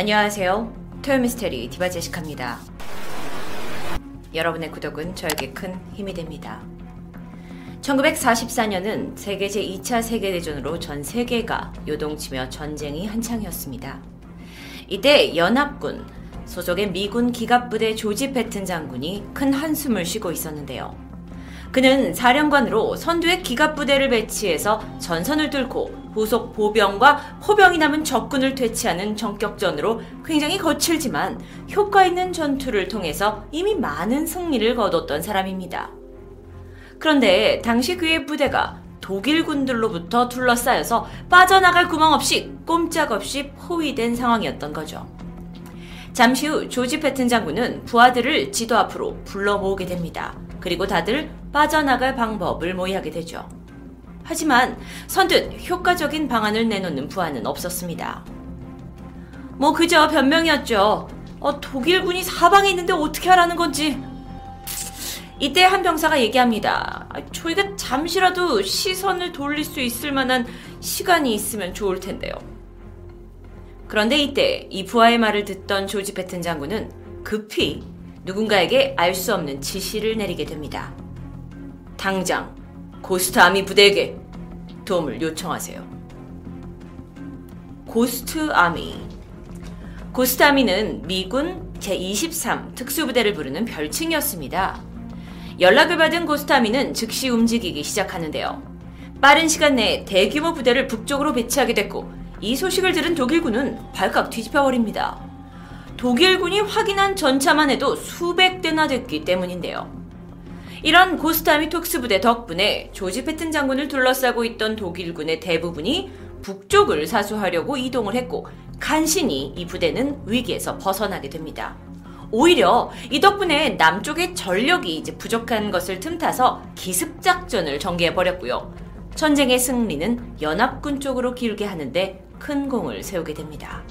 안녕하세요. 토요미스테리 디바 제시카입니다. 여러분의 구독은 저에게 큰 힘이 됩니다. 1944년은 세계 제2차 세계대전으로 전 세계가 요동치며 전쟁이 한창이었습니다. 이때 연합군 소속의 미군 기갑부대 조지 패튼 장군이 큰 한숨을 쉬고 있었는데요. 그는 사령관으로 선두의 기갑부대를 배치해서 전선을 뚫고 후속 보병과 포병이 남은 적군을 퇴치하는 전격전으로 굉장히 거칠지만 효과 있는 전투를 통해서 이미 많은 승리를 거뒀던 사람입니다. 그런데 당시 그의 부대가 독일 군들로부터 둘러싸여서 빠져나갈 구멍 없이 꼼짝없이 포위된 상황이었던 거죠. 잠시 후 조지 패튼 장군은 부하들을 지도 앞으로 불러 모으게 됩니다. 그리고 다들 빠져나갈 방법을 모의하게 되죠. 하지만 선뜻 효과적인 방안을 내놓는 부하는 없었습니다. 뭐 그저 변명이었죠. 어, 독일군이 사방에 있는데 어떻게 하라는 건지. 이때 한 병사가 얘기합니다. 저희가 잠시라도 시선을 돌릴 수 있을 만한 시간이 있으면 좋을 텐데요. 그런데 이때 이 부하의 말을 듣던 조지 패튼 장군은 급히 누군가에게 알 수 없는 지시를 내리게 됩니다. 당장 고스트 아미 부대에게 도움을 요청하세요. Ghost Army. Ghost Army는 미군 제23 특수부대를 부르는 별칭이었습니다. 연락을 받은 Ghost Army는 즉시 움직이기 시작하는데요. 빠른 시간 내에 대규모 부대를 북쪽으로 배치하게 됐고 이 소식을 들은 독일군은 발칵 뒤집혀 버립니다. 독일군이 확인한 전차만 해도 수백 대나 됐기 때문인데요. 이런 고스타미 톡스 부대 덕분에 조지 패튼 장군을 둘러싸고 있던 독일군의 대부분이 북쪽을 사수하려고 이동을 했고 간신히 이 부대는 위기에서 벗어나게 됩니다. 오히려 이 덕분에 남쪽의 전력이 이제 부족한 것을 틈타서 기습 작전을 전개해 버렸고요. 전쟁의 승리는 연합군 쪽으로 기울게 하는데 큰 공을 세우게 됩니다.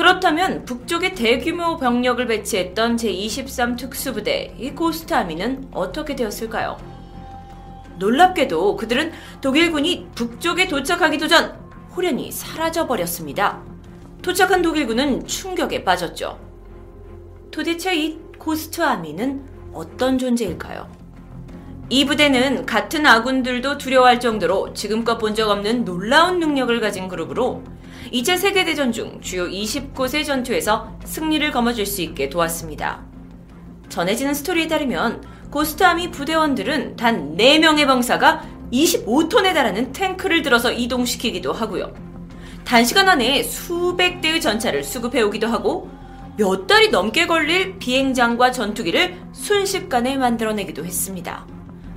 그렇다면 북쪽에 대규모 병력을 배치했던 제23 특수부대 이 고스트 아미는 어떻게 되었을까요? 놀랍게도 그들은 독일군이 북쪽에 도착하기도 전 호련히 사라져 버렸습니다. 도착한 독일군은 충격에 빠졌죠. 도대체 이 고스트 아미는 어떤 존재일까요? 이 부대는 같은 아군들도 두려워할 정도로 지금껏 본 적 없는 놀라운 능력을 가진 그룹으로 2차 세계대전 중 주요 20곳의 전투에서 승리를 거머쥘 수 있게 도왔습니다. 전해지는 스토리에 따르면 고스트아미 부대원들은 단 4명의 병사가 25톤에 달하는 탱크를 들어서 이동시키기도 하고요. 단시간 안에 수백 대의 전차를 수급해 오기도 하고 몇 달이 넘게 걸릴 비행장과 전투기를 순식간에 만들어내기도 했습니다.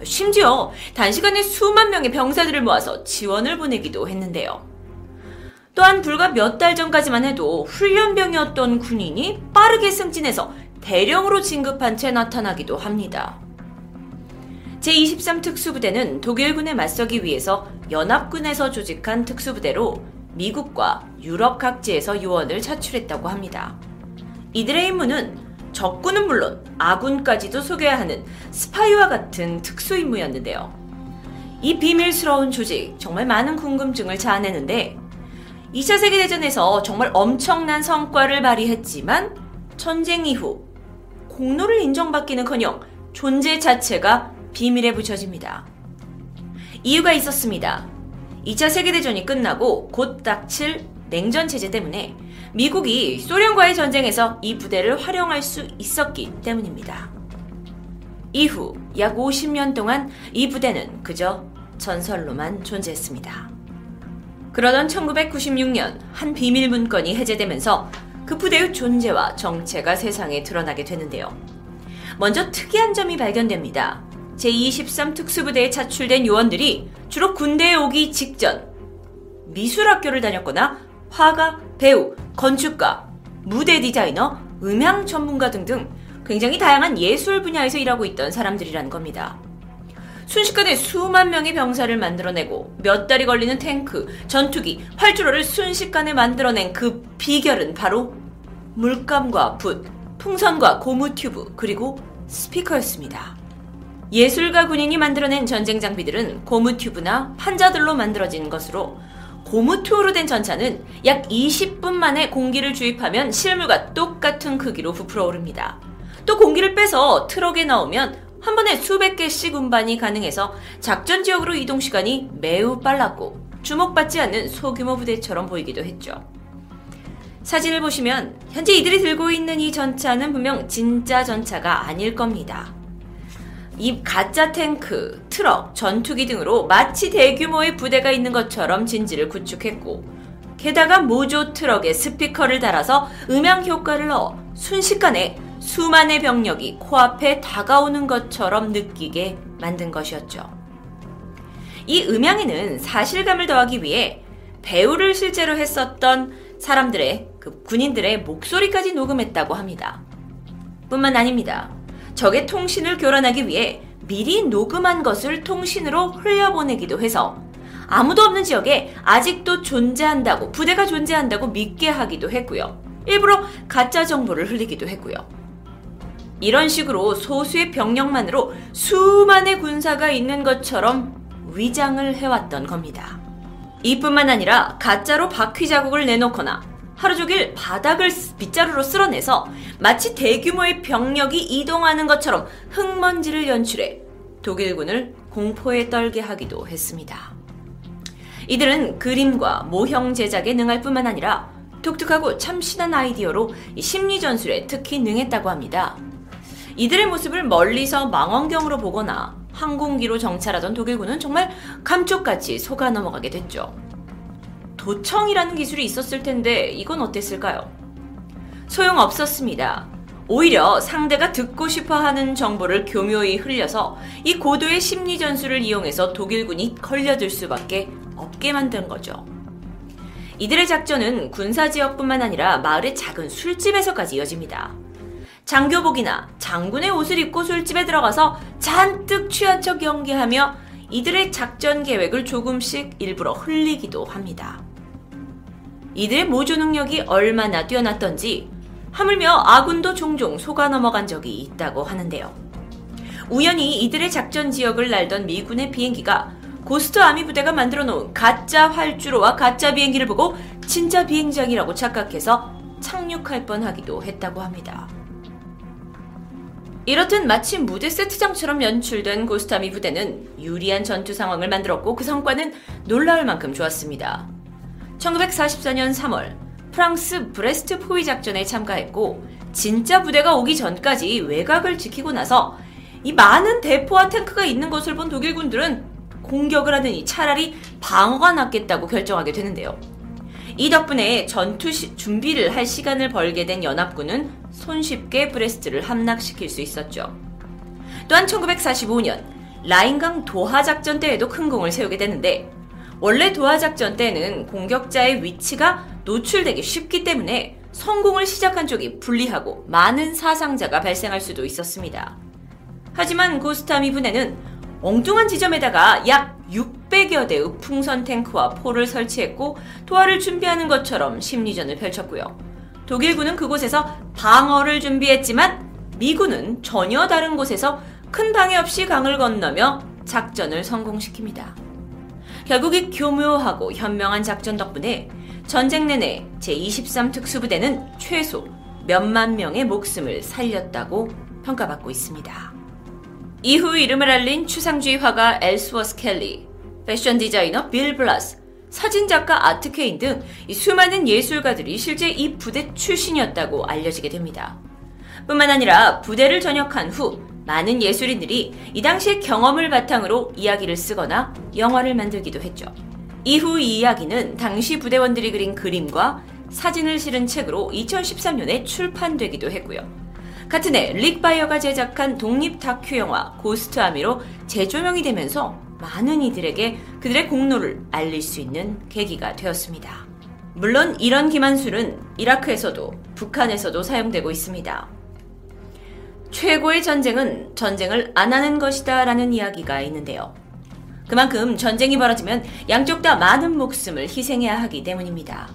심지어 단시간에 수만 명의 병사들을 모아서 지원을 보내기도 했는데요. 또한 불과 몇 달 전까지만 해도 훈련병이었던 군인이 빠르게 승진해서 대령으로 진급한 채 나타나기도 합니다. 제23 특수부대는 독일군에 맞서기 위해서 연합군에서 조직한 특수부대로 미국과 유럽 각지에서 요원을 차출했다고 합니다. 이들의 임무는 적군은 물론 아군까지도 속여야 하는 스파이와 같은 특수 임무였는데요. 이 비밀스러운 조직 정말 많은 궁금증을 자아내는데 2차 세계대전에서 정말 엄청난 성과를 발휘했지만 전쟁 이후 공로를 인정받기는커녕 존재 자체가 비밀에 붙여집니다. 이유가 있었습니다. 2차 세계대전이 끝나고 곧 닥칠 냉전 체제 때문에 미국이 소련과의 전쟁에서 이 부대를 활용할 수 있었기 때문입니다. 이후 약 50년 동안 이 부대는 그저 전설로만 존재했습니다. 그러던 1996년 한 비밀 문건이 해제되면서 그 부대의 존재와 정체가 세상에 드러나게 되는데요. 먼저 특이한 점이 발견됩니다. 제23 특수부대에 차출된 요원들이 주로 군대에 오기 직전 미술학교를 다녔거나 화가, 배우, 건축가, 무대 디자이너, 음향 전문가 등등 굉장히 다양한 예술 분야에서 일하고 있던 사람들이라는 겁니다. 순식간에 수만 명의 병사를 만들어내고 몇 달이 걸리는 탱크, 전투기, 활주로를 순식간에 만들어낸 그 비결은 바로 물감과 붓, 풍선과 고무 튜브, 그리고 스피커였습니다. 예술가 군인이 만들어낸 전쟁 장비들은 고무 튜브나 판자들로 만들어진 것으로 고무투어로 된 전차는 약 20분 만에 공기를 주입하면 실물과 똑같은 크기로 부풀어 오릅니다. 또 공기를 빼서 트럭에 넣으면 한 번에 수백 개씩 운반이 가능해서 작전 지역으로 이동 시간이 매우 빨랐고 주목받지 않는 소규모 부대처럼 보이기도 했죠. 사진을 보시면 현재 이들이 들고 있는 이 전차는 분명 진짜 전차가 아닐 겁니다. 이 가짜 탱크, 트럭, 전투기 등으로 마치 대규모의 부대가 있는 것처럼 진지를 구축했고, 게다가 모조 트럭에 스피커를 달아서 음향 효과를 넣어 순식간에 수만의 병력이 코앞에 다가오는 것처럼 느끼게 만든 것이었죠. 이 음향에는 사실감을 더하기 위해 배우를 실제로 했었던 사람들의 그 군인들의 목소리까지 녹음했다고 합니다. 뿐만 아닙니다. 적의 통신을 교란하기 위해 미리 녹음한 것을 통신으로 흘려보내기도 해서 아무도 없는 지역에 아직도 존재한다고 부대가 존재한다고 믿게 하기도 했고요. 일부러 가짜 정보를 흘리기도 했고요. 이런 식으로 소수의 병력만으로 수만의 군사가 있는 것처럼 위장을 해왔던 겁니다. 이뿐만 아니라 가짜로 바퀴 자국을 내놓거나 하루 종일 바닥을 빗자루로 쓸어내서 마치 대규모의 병력이 이동하는 것처럼 흙먼지를 연출해 독일군을 공포에 떨게 하기도 했습니다. 이들은 그림과 모형 제작에 능할 뿐만 아니라 독특하고 참신한 아이디어로 심리 전술에 특히 능했다고 합니다. 이들의 모습을 멀리서 망원경으로 보거나 항공기로 정찰하던 독일군은 정말 감쪽같이 속아 넘어가게 됐죠. 도청이라는 기술이 있었을 텐데 이건 어땠을까요? 소용 없었습니다. 오히려 상대가 듣고 싶어 하는 정보를 교묘히 흘려서 이 고도의 심리 전술을 이용해서 독일군이 걸려들 수밖에 없게 만든 거죠. 이들의 작전은 군사 지역뿐만 아니라 마을의 작은 술집에서까지 이어집니다. 장교복이나 장군의 옷을 입고 술집에 들어가서 잔뜩 취한 척 연기하며 이들의 작전 계획을 조금씩 일부러 흘리기도 합니다. 이들의 모조 능력이 얼마나 뛰어났던지 하물며 아군도 종종 속아 넘어간 적이 있다고 하는데요. 우연히 이들의 작전 지역을 날던 미군의 비행기가 고스트 아미 부대가 만들어 놓은 가짜 활주로와 가짜 비행기를 보고 진짜 비행장이라고 착각해서 착륙할 뻔하기도 했다고 합니다. 이렇듯 마치 무대 세트장처럼 연출된 Ghost Army 부대는 유리한 전투 상황을 만들었고 그 성과는 놀라울 만큼 좋았습니다. 1944년 3월 프랑스 브레스트 포위 작전에 참가했고 진짜 부대가 오기 전까지 외곽을 지키고 나서 이 많은 대포와 탱크가 있는 것을 본 독일군들은 공격을 하느니 차라리 방어가 낫겠다고 결정하게 되는데요. 이 덕분에 전투 시, 준비를 할 시간을 벌게 된 연합군은 손쉽게 브레스트를 함락시킬 수 있었죠. 또한 1945년 라인강 도하 작전 때에도 큰 공을 세우게 되는데 원래 도하 작전 때는 공격자의 위치가 노출되기 쉽기 때문에 선공을 시작한 쪽이 불리하고 많은 사상자가 발생할 수도 있었습니다. 하지만 고스타미 분해는 엉뚱한 지점에다가 약 600여 대의 풍선 탱크와 포를 설치했고 도하를 준비하는 것처럼 심리전을 펼쳤고요. 독일군은 그곳에서 방어를 준비했지만 미군은 전혀 다른 곳에서 큰 방해 없이 강을 건너며 작전을 성공시킵니다. 결국 이 교묘하고 현명한 작전 덕분에 전쟁 내내 제23 특수부대는 최소 몇만 명의 목숨을 살렸다고 평가받고 있습니다. 이후 이름을 알린 추상주의 화가 엘스워스 켈리, 패션 디자이너 빌 블라스, 사진작가 아트 케인 등 수많은 예술가들이 실제 이 부대 출신이었다고 알려지게 됩니다. 뿐만 아니라 부대를 전역한 후 많은 예술인들이 이 당시의 경험을 바탕으로 이야기를 쓰거나 영화를 만들기도 했죠. 이후 이 이야기는 당시 부대원들이 그린 그림과 사진을 실은 책으로 2013년에 출판되기도 했고요. 같은 해 릭 바이어가 제작한 독립 다큐 영화 Ghost Army로 재조명이 되면서 많은 이들에게 그들의 공로를 알릴 수 있는 계기가 되었습니다. 물론 이런 기만술은 이라크에서도 북한에서도 사용되고 있습니다. 최고의 전쟁은 전쟁을 안 하는 것이다 라는 이야기가 있는데요. 그만큼 전쟁이 벌어지면 양쪽 다 많은 목숨을 희생해야 하기 때문입니다.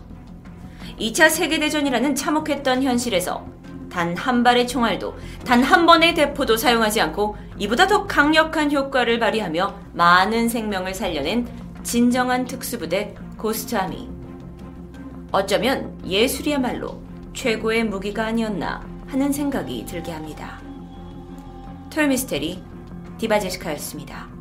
2차 세계대전이라는 참혹했던 현실에서 단 한 발의 총알도 단 한 번의 대포도 사용하지 않고 이보다 더 강력한 효과를 발휘하며 많은 생명을 살려낸 진정한 특수부대 고스트아미. 어쩌면 예술이야말로 최고의 무기가 아니었나 하는 생각이 들게 합니다. 톨미스테리 디바제시카였습니다.